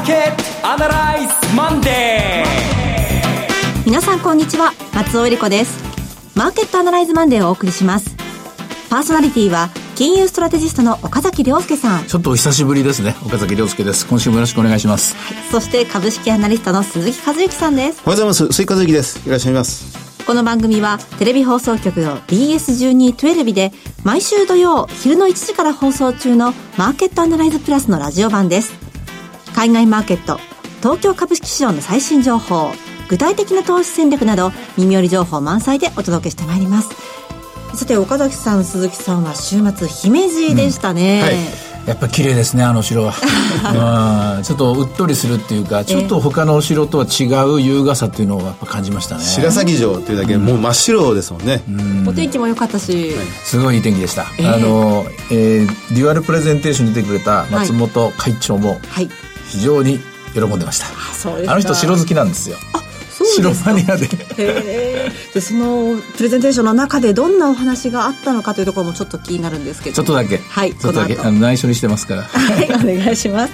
ーケットアナライズマンデー。皆さんこんにちは。松尾恵理子です。マーケットアナライズマンデーをお送りします。パーソナリティは金融ストラテジストの岡崎亮介さん。ちょっとお久しぶりですね。岡崎亮介です。今週もよろしくお願いします、はい、そして株式アナリストの鈴木和之さんです。おはようございます。鈴木和之です。よろしくお願いします。この番組はテレビ放送局の BS1212 で毎週土曜昼の1時から放送中のマーケットアナライズプラスのラジオ版です海外マーケット東京株式市場の最新情報具体的な投資戦略など耳寄り情報満載でお届けしてまいります。さて岡崎さん鈴木さんは週末姫路でしたね、うん。はい。やっぱ綺麗ですねあの城は。ちょっとうっとりするっていうかちょっと他のお城とは違う優雅さっていうのをやっぱ感じましたね。白鷺城っていうだけでもう真っ白ですもんね、うん、お天気も良かったし、すごいいい天気でした、えー、あの、えー、デュアルプレゼンテーションに出てくれた松本会長も非常に喜んでました、はい、あの人城好きなんですよ。あ城マニアで。でそのプレゼンテーションの中でどんなお話があったのかというところもちょっと気になるんですけど。ちょっとだけ。はいちょっとだけ。あの内緒にしてますから。はいお願いします。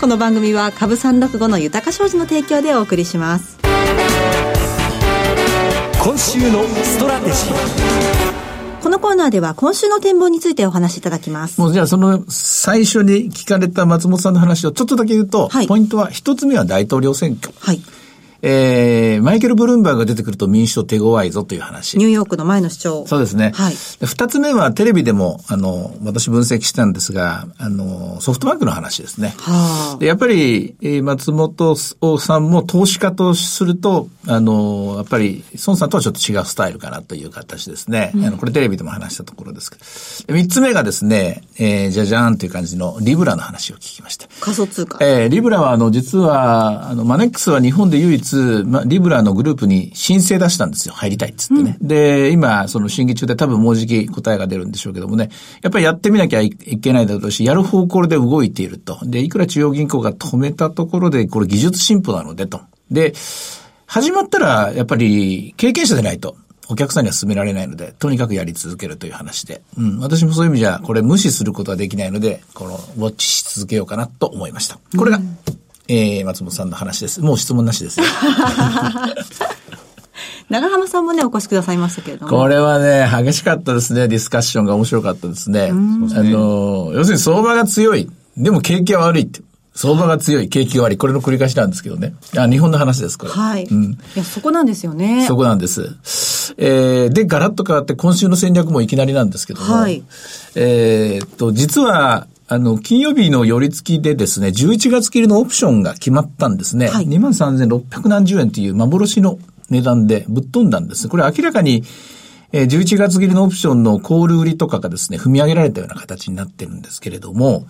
この番組は株三六五の豊か商事の提供でお送りします。今週のストラテジーこのコーナーでは今週の展望についてお話しいただきます。もうじゃあその最初に聞かれた松本さんの話をちょっとだけ言うと、はい、ポイントは一つ目は大統領選挙。はい。えー、マイケル・ブルームバーグが出てくると民主党手強いぞという話。ニューヨークの前の市長。そうですね。はい。二つ目はテレビでも、あの、私分析したんですが、あの、ソフトバンクの話ですね。はあ。で、やっぱり、えー、松本さんも投資家とすると、あの、やっぱり、孫さんとはちょっと違うスタイルかなという形ですね。うん、あの、これテレビでも話したところですけど。三つ目がですね、えー、じゃじゃーんという感じのリブラの話を聞きました。仮想通貨。えー、リブラは、あの、実は、あの、マネックスは日本で唯一、ま、リブラのグループに申請出したんですよ。入りたいっつってね。うん、で、今、その審議中で多分もうじき答えが出るんでしょうけどもね。やっぱりやってみなきゃいけないだろうし、やる方向で動いていると。で、いくら中央銀行が止めたところで、これ技術進歩なのでと。で、始まったら、やっぱり経験者でないと。お客さんには勧められないので、とにかくやり続けるという話で。うん。私もそういう意味じゃ、これ無視することはできないので、この、ウォッチし続けようかなと思いました。これが、うんえー、松本さんの話です。もう質問なしです。長浜さんもね、お越しくださいましたけれども。これはね、激しかったですね。ディスカッションが面白かったですね。あの、要するに相場が強い。でも景気は悪いって。相場が強い、景気が悪い。これの繰り返しなんですけどね。あ、日本の話です、これ。はい。うん。いや、そこなんですよね。そこなんです。えー、で、ガラッと変わって今週の戦略もいきなりなんですけども。はい。えっと、実は、あの、金曜日の寄り付きでですね、11月切りのオプションが決まったんですね。はい、23,600何十円という幻の値段でぶっ飛んだんです。これ明らかに、えー、11月切りのオプションのコール売りとかがですね、踏み上げられたような形になってるんですけれども、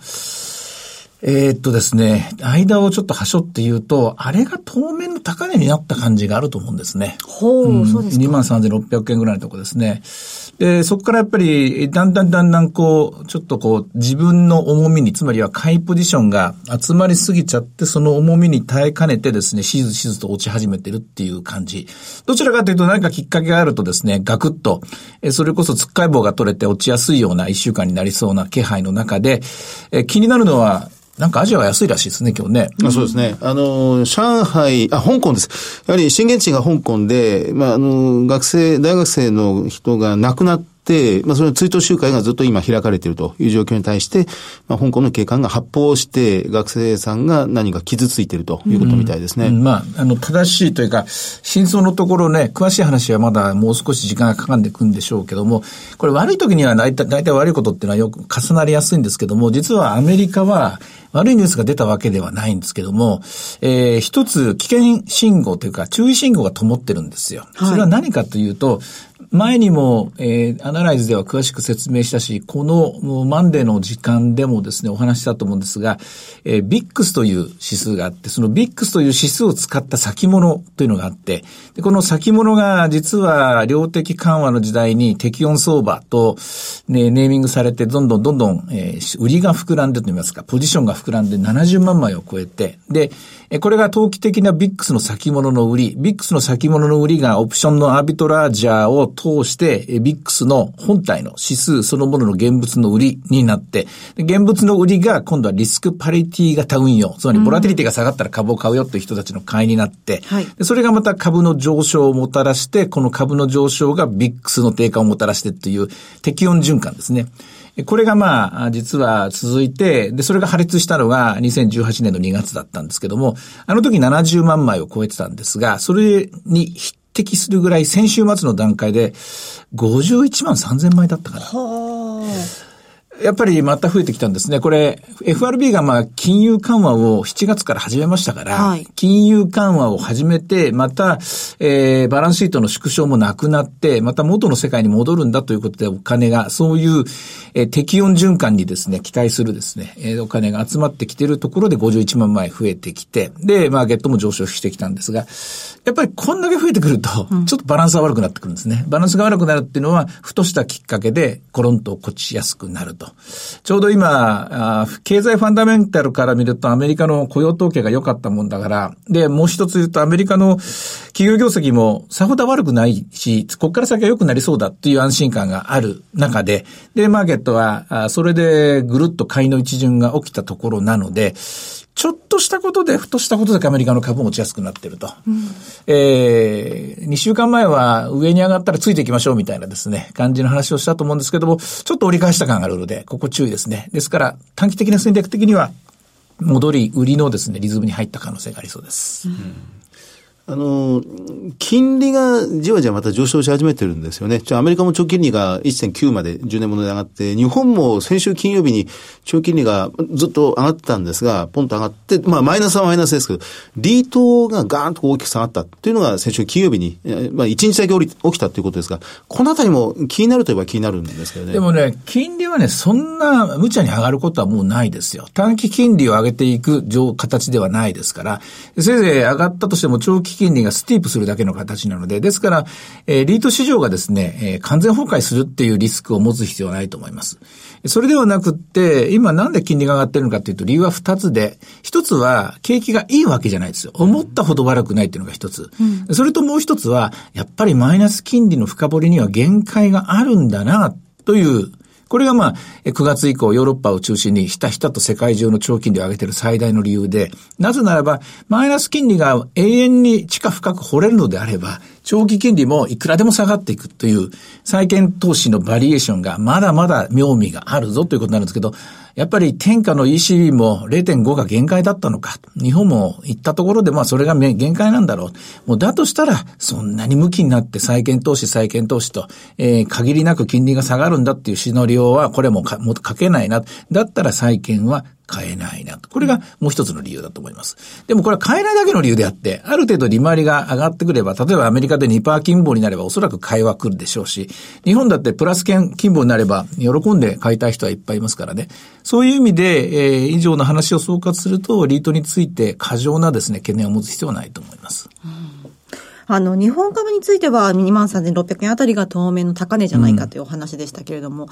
えー、っとですね、間をちょっと端折って言うと、あれが当面の高値になった感じがあると思うんですね。ほう、うん、そうですか。23,600円ぐらいのとこですね。で、そこからやっぱり、だんだんだんだんこう、ちょっとこう、自分の重みに、つまりは買いポジションが集まりすぎちゃって、その重みに耐えかねてですね、しずしずと落ち始めてるっていう感じ。どちらかというと何かきっかけがあるとですね、ガクッと、えそれこそつっかい棒が取れて落ちやすいような一週間になりそうな気配の中で、え気になるのは、なんかアジアは安いらしいですね、今日ね。あそうですね。あの、上海、あ、香港です。やはり震源地が香港で、まあ、あの、学生、大学生の人が亡くな、、まあ、その追悼集会がずっと今開かれているという状況に対して、まあ、香港の警官が発砲して、学生さんが何か傷ついているということみたいですね。うんうん、まあ、あの、正しいというか、真相のところね、詳しい話はまだもう少し時間がかかんでいくんでしょうけども、これ悪い時には大体、大体悪いことっていうのはよく重なりやすいんですけども、実はアメリカは、悪いニュースが出たわけではないんですけども、えー、一つ危険信号というか注意信号が灯ってるんですよ。それは何かというと、前にも、えー、アナライズでは詳しく説明したし、このマンデーの時間でもですね、お話したと思うんですが、えー、ビックスという指数があって、そのビックスという指数を使った先物というのがあって、でこの先物が実は量的緩和の時代に適温相場と、ね、ネーミングされて、どんどんどんどん、えー、売りが膨らんでと言いますか、ポジションが膨らんで70万枚を超えて、で、これが投機的なビックスの先物の売り、ビックスの先物の売りがオプションのアービトラージャーを通して、ビックスの本体の指数そのものの現物の売りになって、現物の売りが今度はリスクパリティ型運用、つまりボラティリティが下がったら株を買うよっていう人たちの買いになって、はい、それがまた株の上昇をもたらして、この株の上昇がビックスの低下をもたらしてっていう適温循環ですね。これがまあ、実は続いて、で、それが破裂したのが2018年の2月だったんですけども、あの時70万枚を超えてたんですが、それに匹敵するぐらい先週末の段階で51万3000枚だったから。やっぱりまた増えてきたんですね。これ、FRB がまあ金融緩和を7月から始めましたから、はい、金融緩和を始めて、また、えー、バランスシートの縮小もなくなって、また元の世界に戻るんだということでお金が、そういう、えー、適温循環にですね、期待するですね、えー、お金が集まってきているところで51万枚増えてきて、で、マーケットも上昇してきたんですが、やっぱりこんだけ増えてくると、ちょっとバランスが悪くなってくるんですね。バランスが悪くなるっていうのは、ふとしたきっかけで、コロンと落ちやすくなると。ちょうど今、経済ファンダメンタルから見るとアメリカの雇用統計が良かったもんだから、で、もう一つ言うとアメリカの企業業績もさほど悪くないし、ここから先は良くなりそうだっていう安心感がある中で、で、マーケットは、それでぐるっと買いの一巡が起きたところなので、ちょっとしたことで、ふとしたことでアメリカの株持ちやすくなってると。うん、えー、2週間前は上に上がったらついていきましょうみたいなですね、感じの話をしたと思うんですけども、ちょっと折り返した感があるので、ここ注意ですね。ですから、短期的な戦略的には、戻り、売りのですね、リズムに入った可能性がありそうです。うんあの、金利がじわじわまた上昇し始めてるんですよね。じゃアメリカも長金利が1.9まで10年もので上がって、日本も先週金曜日に長金利がずっと上がってたんですが、ポンと上がって、まあマイナスはマイナスですけど、リートがガーンと大きく下がったっていうのが先週金曜日に、まあ1日だけ起きたということですが、このあたりも気になるといえば気になるんですけどね。でもね、金利はね、そんな無茶に上がることはもうないですよ。短期金利を上げていく形ではないですから、せいぜい上がったとしても長期金利がスティープするだけの形なので、ですから、えー、リート市場がですね、えー、完全崩壊するっていうリスクを持つ必要はないと思います。それではなくって、今なんで金利が上がってるのかというと理由は二つで、一つは景気がいいわけじゃないですよ。思ったほど悪くないっていうのが一つ。うん、それともう一つは、やっぱりマイナス金利の深掘りには限界があるんだな、というこれがまあ、9月以降ヨーロッパを中心にひたひたと世界中の長金利を上げている最大の理由で、なぜならば、マイナス金利が永遠に地下深く掘れるのであれば、長期金利もいくらでも下がっていくという、債券投資のバリエーションがまだまだ妙味があるぞということになるんですけど、やっぱり天下の ECB も0.5が限界だったのか。日本も行ったところでまあそれが限界なんだろう。もうだとしたら、そんなに向きになって債券投資、債券投資と、えー、限りなく金利が下がるんだっていうシナリオは、これもかも書けないな。だったら債券は買えないなと。これがもう一つの理由だと思います。でもこれは買えないだけの理由であって、ある程度利回りが上がってくれば、例えばアメリカで2%金棒になればおそらく買いは来るでしょうし、日本だってプラス金棒になれば喜んで買いたい人はいっぱいいますからね。そういう意味で、えー、以上の話を総括すると、リートについて過剰なですね、懸念を持つ必要はないと思います。あの、日本株については23,600円あたりが当面の高値じゃないかというお話でしたけれども、うん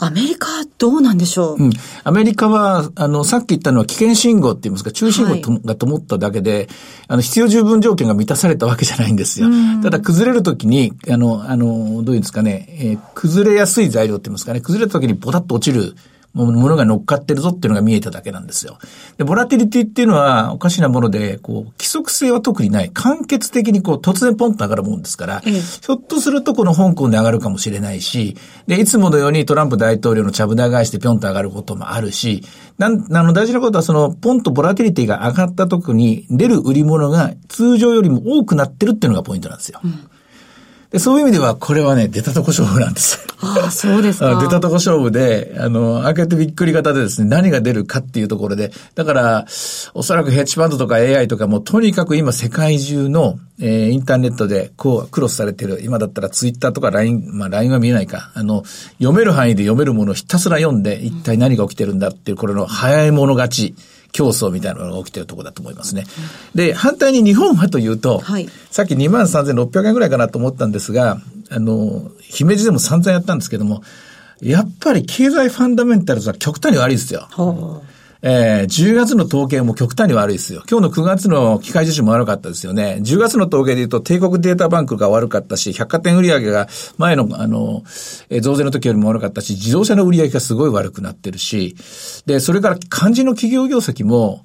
アメリカどうなんでしょう、うん、アメリカは、あの、さっき言ったのは危険信号って言いますか、中信号と、はい、が灯っただけで、あの、必要十分条件が満たされたわけじゃないんですよ。ただ、崩れるときに、あの、あの、どういうんですかね、えー、崩れやすい材料って言いますかね、崩れたときにポタッと落ちるものが乗っかってるぞっていうのが見えただけなんですよ。で、ボラティリティっていうのはおかしなもので、こう、規則性は特にない。簡潔的にこう、突然ポンと上がるもんですから、ひょっとするとこの香港で上がるかもしれないし、で、いつものようにトランプ大統領のちゃぶ台返してぴょんと上がることもあるし、なん、あの、大事なことはその、ポンとボラティリティが上がった時に出る売り物が通常よりも多くなってるっていうのがポイントなんですよ。うんで、そういう意味では、これはね、出たとこ勝負なんです。ああ、そうですか。出たとこ勝負で、あの、開けてびっくり型でですね、何が出るかっていうところで、だから、おそらくヘッジファンドとか AI とかも、とにかく今世界中の、えー、インターネットで、こう、クロスされてる、今だったらツイッターとか LINE、まあ LINE は見えないか、あの、読める範囲で読めるものをひたすら読んで、一体何が起きてるんだっていう、これの早い者勝ち。競争みたいなのが起きてるところだと思いますね。で、反対に日本はというと、はい、さっき23,600円ぐらいかなと思ったんですが、あの、姫路でも散々やったんですけども、やっぱり経済ファンダメンタルズは極端に悪いですよ。えー、10月の統計も極端に悪いですよ。今日の9月の機械受注も悪かったですよね。10月の統計で言うと、帝国データバンクが悪かったし、百貨店売上が前の、あの、えー、増税の時よりも悪かったし、自動車の売上がすごい悪くなってるし、で、それから漢字の企業業績も、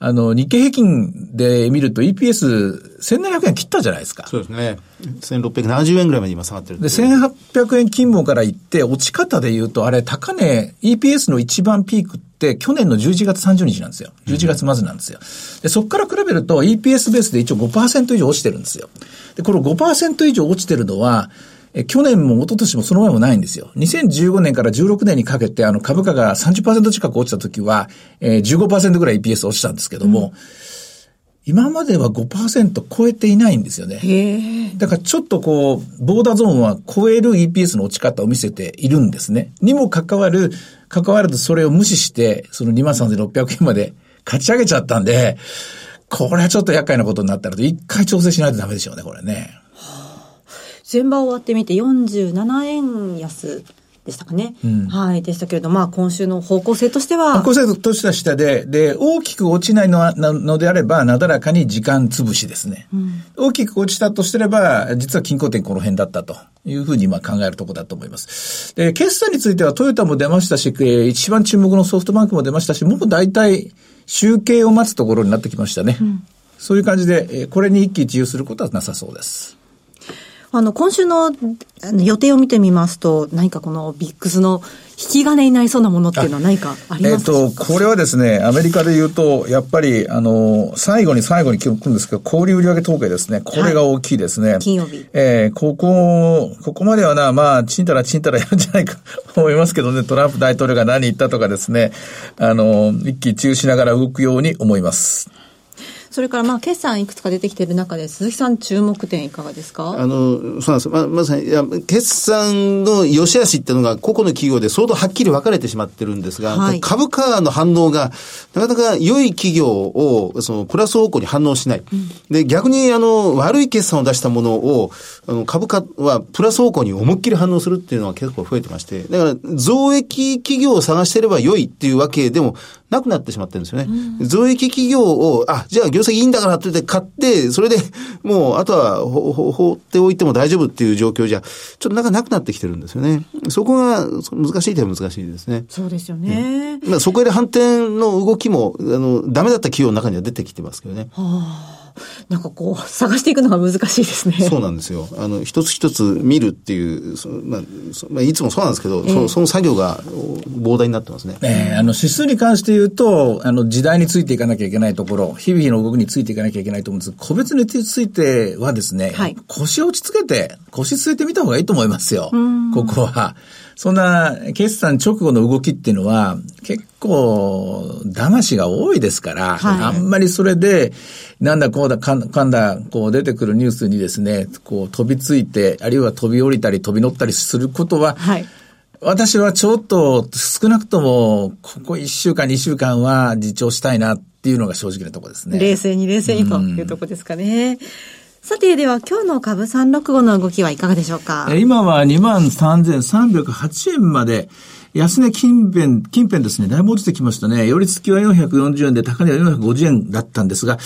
あの、日経平均で見ると EPS1700 円切ったじゃないですか。そうですね。1670円ぐらいまで今下がってるで、1800円金もから言って、落ち方で言うと、あれ、高値、EPS の一番ピークって去年の11月30日なんですよ。11月末なんですよ。で、そこから比べると EPS ベースで一応5%以上落ちてるんですよ。で、この5%以上落ちてるのは、え去年も一昨年もその前もないんですよ。2015年から16年にかけてあの株価が30%近く落ちた時は、えー、15%ぐらい EPS 落ちたんですけども、うん今までは5%超えていないんですよね。だからちょっとこう、ボーダーゾーンは超える EPS の落ち方を見せているんですね。にもかかわる、関わらずそれを無視して、その23,600円まで勝ち上げちゃったんで、これはちょっと厄介なことになったら、一回調整しないとダメでしょうね、これね。前場終わってみて47円安でしたかね。うん、はい。でしたけれど、まあ、今週の方向性としては。方向性としては下で、で、大きく落ちないのはのであれば、なだらかに時間潰しですね。うん、大きく落ちたとしてれば、実は均衡点この辺だったというふうに今考えるところだと思います。で、決算についてはトヨタも出ましたし、一番注目のソフトバンクも出ましたし、もう大体集計を待つところになってきましたね。うん、そういう感じで、これに一喜一憂することはなさそうです。あの、今週の予定を見てみますと、何かこのビックスの引き金になりそうなものっていうのは何かありますか？えっ、と、これはですね、アメリカで言うと、やっぱり、あの、最後に最後に聞くんですけど、小売売上統計ですね。これが大きいですね。はい、金曜日。えー、ここ、ここまではな、まあ、ちんたらちんたらやるんじゃないかと思いますけどね、トランプ大統領が何言ったとかですね、あの、一気一憂しながら動くように思います。それからまあ決算いくつか出てきている中で、鈴木さん、注目点いかがですか？あのそうなんです。ままさにいや、決算の良し悪しっていうのが、個々の企業で相当はっきり分かれてしまってるんですが、はい、株価の反応が、なかなか良い企業をそのプラス方向に反応しない。うん、で、逆にあの悪い決算を出したものを、あの株価はプラス方向に思いっきり反応するっていうのは結構増えてまして、だから増益企業を探してれば良いっていうわけでもなくなってしまってるんですよね。うん、増益企業を、あ、じゃあ業績いいんだからって言って買って、それで もうあとは放っておいても大丈夫っていう状況じゃ、ちょっとなんかなくなってきてるんですよね。そこが難しいとは難しいですね。そうですよね。まあそこで反転の動きも、あの、ダメだった企業の中には出てきてますけどね。はあなんかこう、探していくのが難しいですね。そうなんですよ。あの、一つ一つ見るっていう、まあ、まあ、いつもそうなんですけど、えー、そその作業が膨大になってますね。えー、あの、指数に関して言うと、あの、時代についていかなきゃいけないところ、日々の動きについていかなきゃいけないと思うんです個別についてはですね、はい、腰を落ち着けて、腰据えてみた方がいいと思いますよ。ここは。そんな決算直後の動きっていうのは結構騙しが多いですから、はい、あんまりそれで、なんだこうだかんだ、こう出てくるニュースにですね、こう飛びついて、あるいは飛び降りたり飛び乗ったりすることは、はい私はちょっと少なくとも、ここ1週間、2週間は自重したいなっていうのが正直なところですね。冷静に冷静にというところですかね。さて、では今日の株365の動きはいかがでしょうか？今は23,308円まで、安値近辺、近辺ですね、だいぶ落ちてきましたね。寄り付きは440円で、高値は450円だったんですが、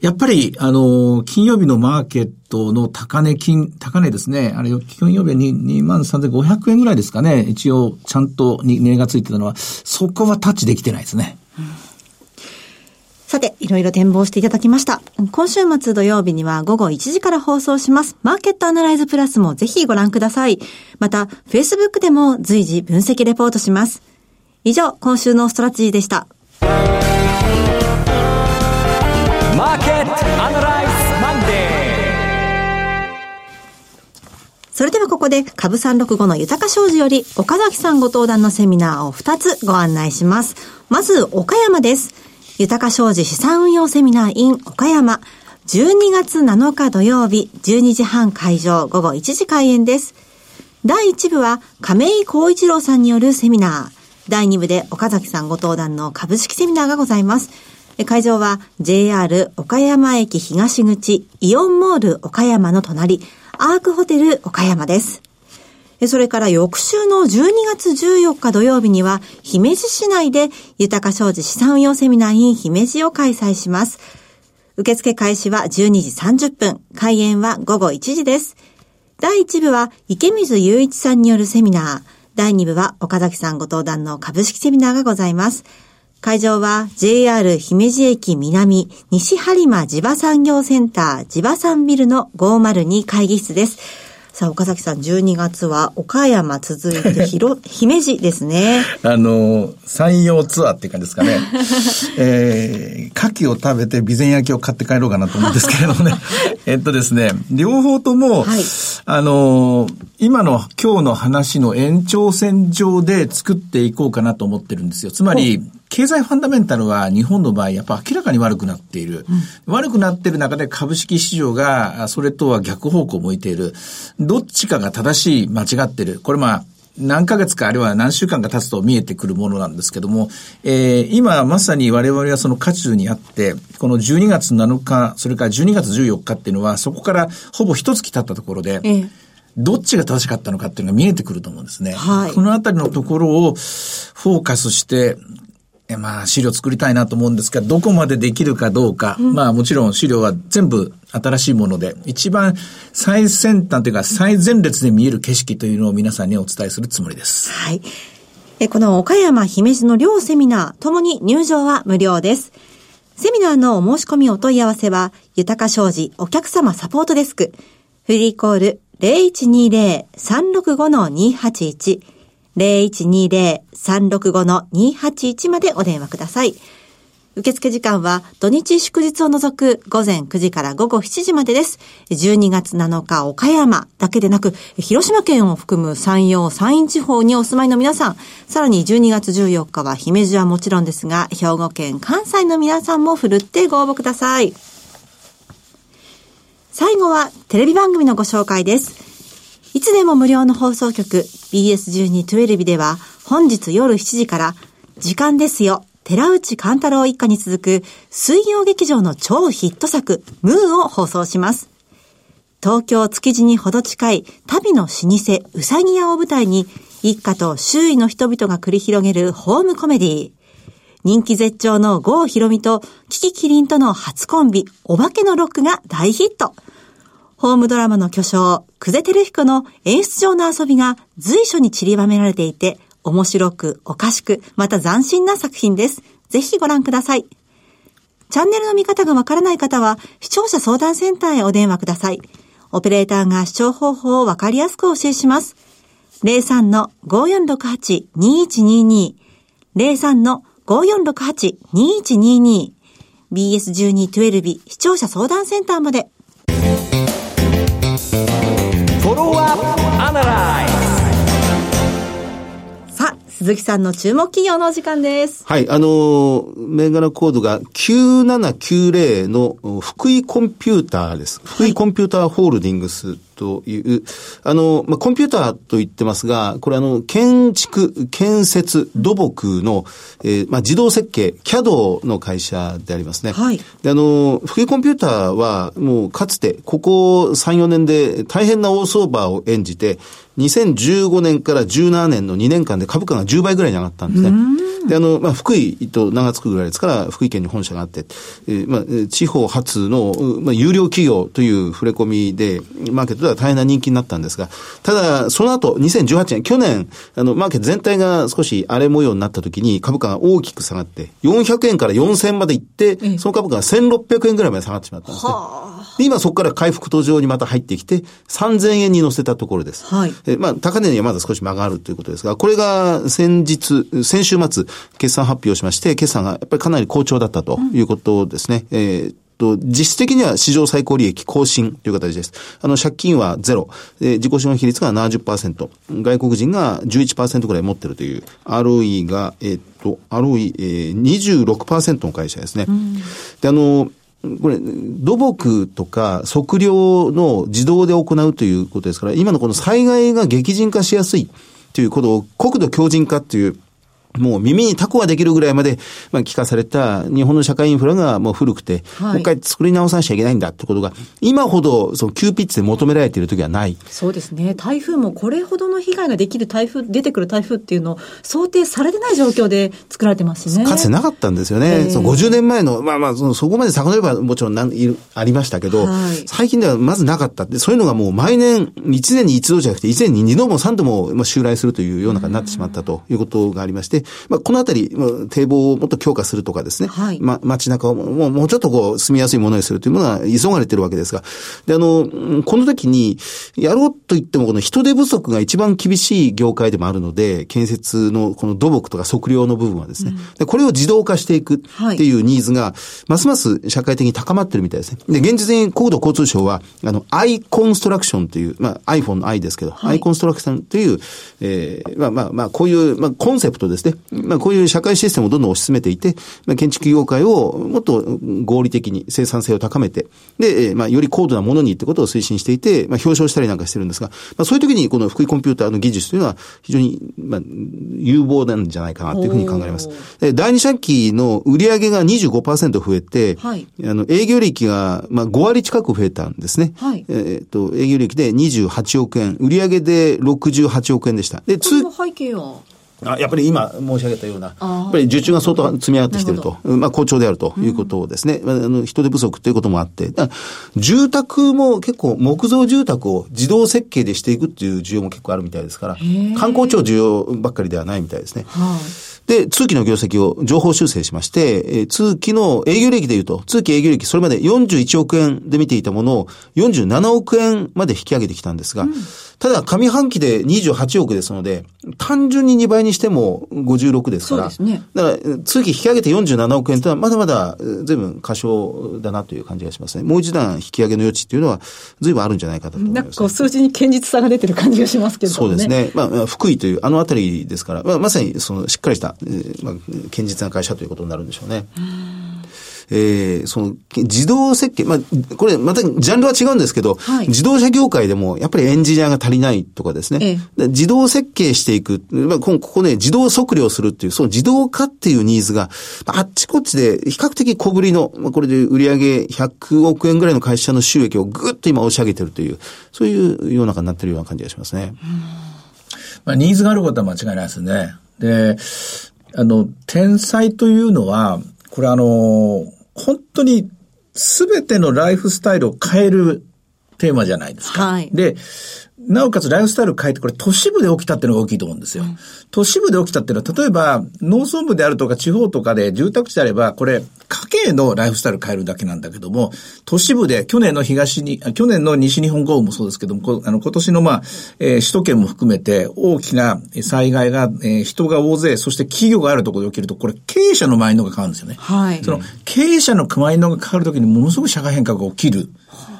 やっぱり、あの、金曜日のマーケットの高値金、高値ですね、あれ、金曜日は23,500円ぐらいですかね、一応、ちゃんとに値がついてたのは、そこはタッチできてないですね。うんさて、いろいろ展望していただきました。今週末土曜日には午後1時から放送します。マーケットアナライズプラスもぜひご覧ください。また、Facebook でも随時分析レポートします。以上、今週のストラテジーでした。マーケットアナライズマンデーそれではここで株365の豊か商事より岡崎さんご登壇のセミナーを2つご案内します。まず、岡山です。豊か商事資産運用セミナー in 岡山。12月7日土曜日、12時半会場、午後1時開演です。第1部は亀井光一郎さんによるセミナー。第2部で岡崎さんご登壇の株式セミナーがございます。会場は JR 岡山駅東口イオンモール岡山の隣、アークホテル岡山です。それから翌週の12月14日土曜日には、姫路市内で豊か商事資産運用セミナー in 姫路を開催します。受付開始は12時30分、開演は午後1時です。第1部は池水雄一さんによるセミナー、第2部は岡崎さんご登壇の株式セミナーがございます。会場は JR 姫路駅南西播磨地場産業センター地場産ビルの502会議室です。さあ、岡崎さん、12月は岡山続いて広、姫路ですね。あの、山陽ツアーっていう感じですかね。えー、牡蠣を食べて備前焼きを買って帰ろうかなと思うんですけれどもね。えっとですね、両方とも、はい、あの、今の今日の話の延長線上で作っていこうかなと思ってるんですよ。つまり、経済ファンダメンタルは日本の場合やっぱ明らかに悪くなっている。うん、悪くなっている中で株式市場がそれとは逆方向を向いている。どっちかが正しい、間違ってる。これまあ、何ヶ月かあるいは何週間か経つと見えてくるものなんですけども、えー、今まさに我々はその渦中にあって、この12月7日、それから12月14日っていうのは、そこからほぼ一月経ったところで、ええどっちが正しかったのかっていうのが見えてくると思うんですね。はい、このあたりのところをフォーカスして、まあ、資料作りたいなと思うんですが、どこまでできるかどうか、うん、まあ、もちろん資料は全部新しいもので、一番最先端というか最前列で見える景色というのを皆さんにお伝えするつもりです。はい。えこの岡山姫路の両セミナー、ともに入場は無料です。セミナーのお申し込みお問い合わせは、豊か商事お客様サポートデスク、フリーコール0120-365-281 0120-365-281までお電話ください。受付時間は土日祝日を除く午前9時から午後7時までです。12月7日岡山だけでなく、広島県を含む山陽山陰地方にお住まいの皆さん、さらに12月14日は姫路はもちろんですが、兵庫県関西の皆さんもふるってご応募ください。最後はテレビ番組のご紹介です。いつでも無料の放送局 BS1212 では本日夜7時から時間ですよ寺内勘太郎一家に続く水曜劇場の超ヒット作ムーを放送します。東京築地にほど近い旅の老舗うさぎ屋を舞台に一家と周囲の人々が繰り広げるホームコメディ人気絶頂の郷ひろみとキキキリンとの初コンビお化けのロックが大ヒット。ホームドラマの巨匠、久世照彦の演出上の遊びが随所に散りばめられていて、面白く、おかしく、また斬新な作品です。ぜひご覧ください。チャンネルの見方がわからない方は、視聴者相談センターへお電話ください。オペレーターが視聴方法をわかりやすくお教えします。03-5468-2122 03-5468-2122 BS1212 視聴者相談センターまで鈴木さんの注目企業のお時間です。はい、あのー、銘柄コードが9790の福井コンピューターです。福井コンピューターホールディングスという、あの、まあ、コンピューターと言ってますが、これあの、建築、建設、土木の、えー、まあ、自動設計、CAD の会社でありますね。はい。で、あの、福井コンピューターは、もうかつて、ここ3、4年で大変な大相場を演じて、2015年から17年の2年間で株価が10倍ぐらいに上がったんですね。で、あの、まあ、福井と名が付くぐらいですから、福井県に本社があって、えー、まあ、地方発の、まあ、有料企業という触れ込みで、マーケットでは大変な人気になったんですが、ただ、その後、2018年、去年、あの、マーケット全体が少し荒れ模様になった時に株価が大きく下がって、400円から4000まで行って、その株価が1600円ぐらいまで下がってしまったんですね。今そこから回復途上にまた入ってきて、3000円に乗せたところです。はい。えまあ、高値にはまだ少し曲がるということですが、これが先日、先週末、決算発表しまして、決算がやっぱりかなり好調だったということですね。うん、えーと、実質的には史上最高利益更新という形です。あの、借金はゼロ。え自己資本比率が70%。外国人が11%ぐらい持ってるという、ROE が、えっ、と、ROE、えー、26%の会社ですね。うん、で、あの、これ、土木とか測量の自動で行うということですから、今のこの災害が激甚化しやすいということを国土強靭化というもう耳にタコができるぐらいまで、まあ、聞かされた日本の社会インフラがもう古くて、はい、もう一回作り直さなきゃいけないんだってことが、今ほどその急ピッチで求められている時はない。そうですね。台風もこれほどの被害ができる台風、出てくる台風っていうのを想定されてない状況で作られてますね。かつてなかったんですよね。その50年前の、まあまあその、そこまで遡ればもちろんなんいありましたけど、はい、最近ではまずなかったそういうのがもう毎年、1年に一度じゃなくて、1年に2度も3度も、まあ、襲来するというようなになってしまったということがありまして、まあ、このあたり堤防をもっと強化するとかですね、はい、ま、街中をもうもうちょっとこう住みやすいものにするというものが急がれてるわけですが、で、あの、この時に、やろうと言ってもこの人手不足が一番厳しい業界でもあるので、建設のこの土木とか測量の部分はですね、うん、これを自動化していくっていうニーズが、ますます社会的に高まってるみたいですね。で、現実に国土交通省は、あの、アイコンストラクションという、まあ iPhone の i ですけど、はい、アイコンストラクションという、えー、まあまあまあ、こういう、まあコンセプトですね。まあこういう社会システムをどんどん推し進めていて、まあ、建築業界をもっと合理的に生産性を高めて、で、まあ、より高度なものにってことを推進していて、まあ、表彰したりなんかしてるんですが、まあ、そういう時にこの福井コンピューターの技術というのは非常に、まあ、有望なんじゃないかなというふうに考えます。第二四半期の売上が25%増えて、はい、あの、営業利益が、まあ、5割近く増えたんですね。はい、えっ、と、営業利益で28億円、売上で68億円でした。で、つ、背景は？あやっぱり今申し上げたような、やっぱり受注が相当積み上がってきてると、まあ好調であるということですね。うん、あの人手不足ということもあって、住宅も結構木造住宅を自動設計でしていくっていう需要も結構あるみたいですから、観光庁需要ばっかりではないみたいですね。はあで、通期の業績を情報修正しまして、え通期の営業利益で言うと、通期営業利益、それまで41億円で見ていたものを47億円まで引き上げてきたんですが、うん、ただ上半期で28億ですので、単純に2倍にしても56ですから、そうですね。だから、通期引き上げて47億円というのはまだまだ随分過小だなという感じがしますね。もう一段引き上げの余地っていうのは随分あるんじゃないかと思います、ね、なんかこう数字に堅実さが出てる感じがしますけどね。そうですね。まあ、福井というあのあたりですから、まあ、まさにそのしっかりした、えー、まあ、堅実な会社ということになるんでしょうね。うえー、その、自動設計、まあ、これまたジャンルは違うんですけど、はい、自動車業界でもやっぱりエンジニアが足りないとかですね、ええ、自動設計していく、まあ、ここね、自動測量するっていう、その自動化っていうニーズが、あっちこっちで比較的小ぶりの、まあ、これで売上100億円ぐらいの会社の収益をぐっと今押し上げてるという、そういう世の中になってるような感じがしますね。まあ、ニーズがあることは間違いないですね。で、あの、天才というのは、これあの、本当に全てのライフスタイルを変えるテーマじゃないですか。はい。で、なおかつライフスタイルを変えて、これ都市部で起きたっていうのが大きいと思うんですよ。うん、都市部で起きたっていうのは、例えば農村部であるとか地方とかで住宅地であれば、これ家計のライフスタイル変えるだけなんだけども、都市部で去年の東に、去年の西日本豪雨もそうですけども、あの今年のまあ、えー、首都圏も含めて大きな災害が、えー、人が大勢、そして企業があるところで起きると、これ経営者のマインドが変わるんですよね。はい。その経営者のマインドが変わるときにものすごく社会変革が起きる。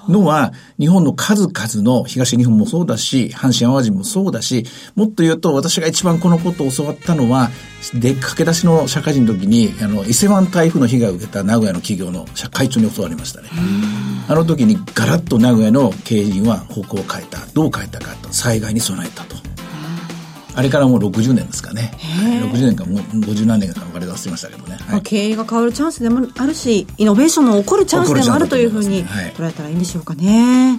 のは、日本の数々の東日本もそうだし、阪神淡路もそうだし、もっと言うと私が一番このことを教わったのは、で、駆け出しの社会人の時に、あの、伊勢湾台風の被害を受けた名古屋の企業の社会長に教わりましたね。あの時にガラッと名古屋の経営陣は方向を変えた。どう変えたかと、災害に備えたと。あれからもう60年ですかね。60年かもう50何年か分かれ忘れましたけどね。はい、経営が変わるチャンスでもあるし、イノベーションの起こるチャンスでもあるというふうに捉えたらいいんでしょうかね。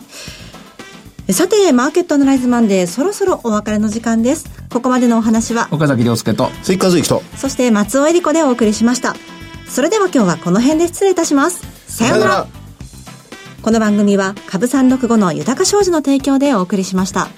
さて、マーケットアナライズマンデー、そろそろお別れの時間です。ここまでのお話は、岡崎亮介と、追加随と、そして松尾恵里子でお送りしました。それでは今日はこの辺で失礼いたします。さようなら。この番組は、株三六五の豊か商事の提供でお送りしました。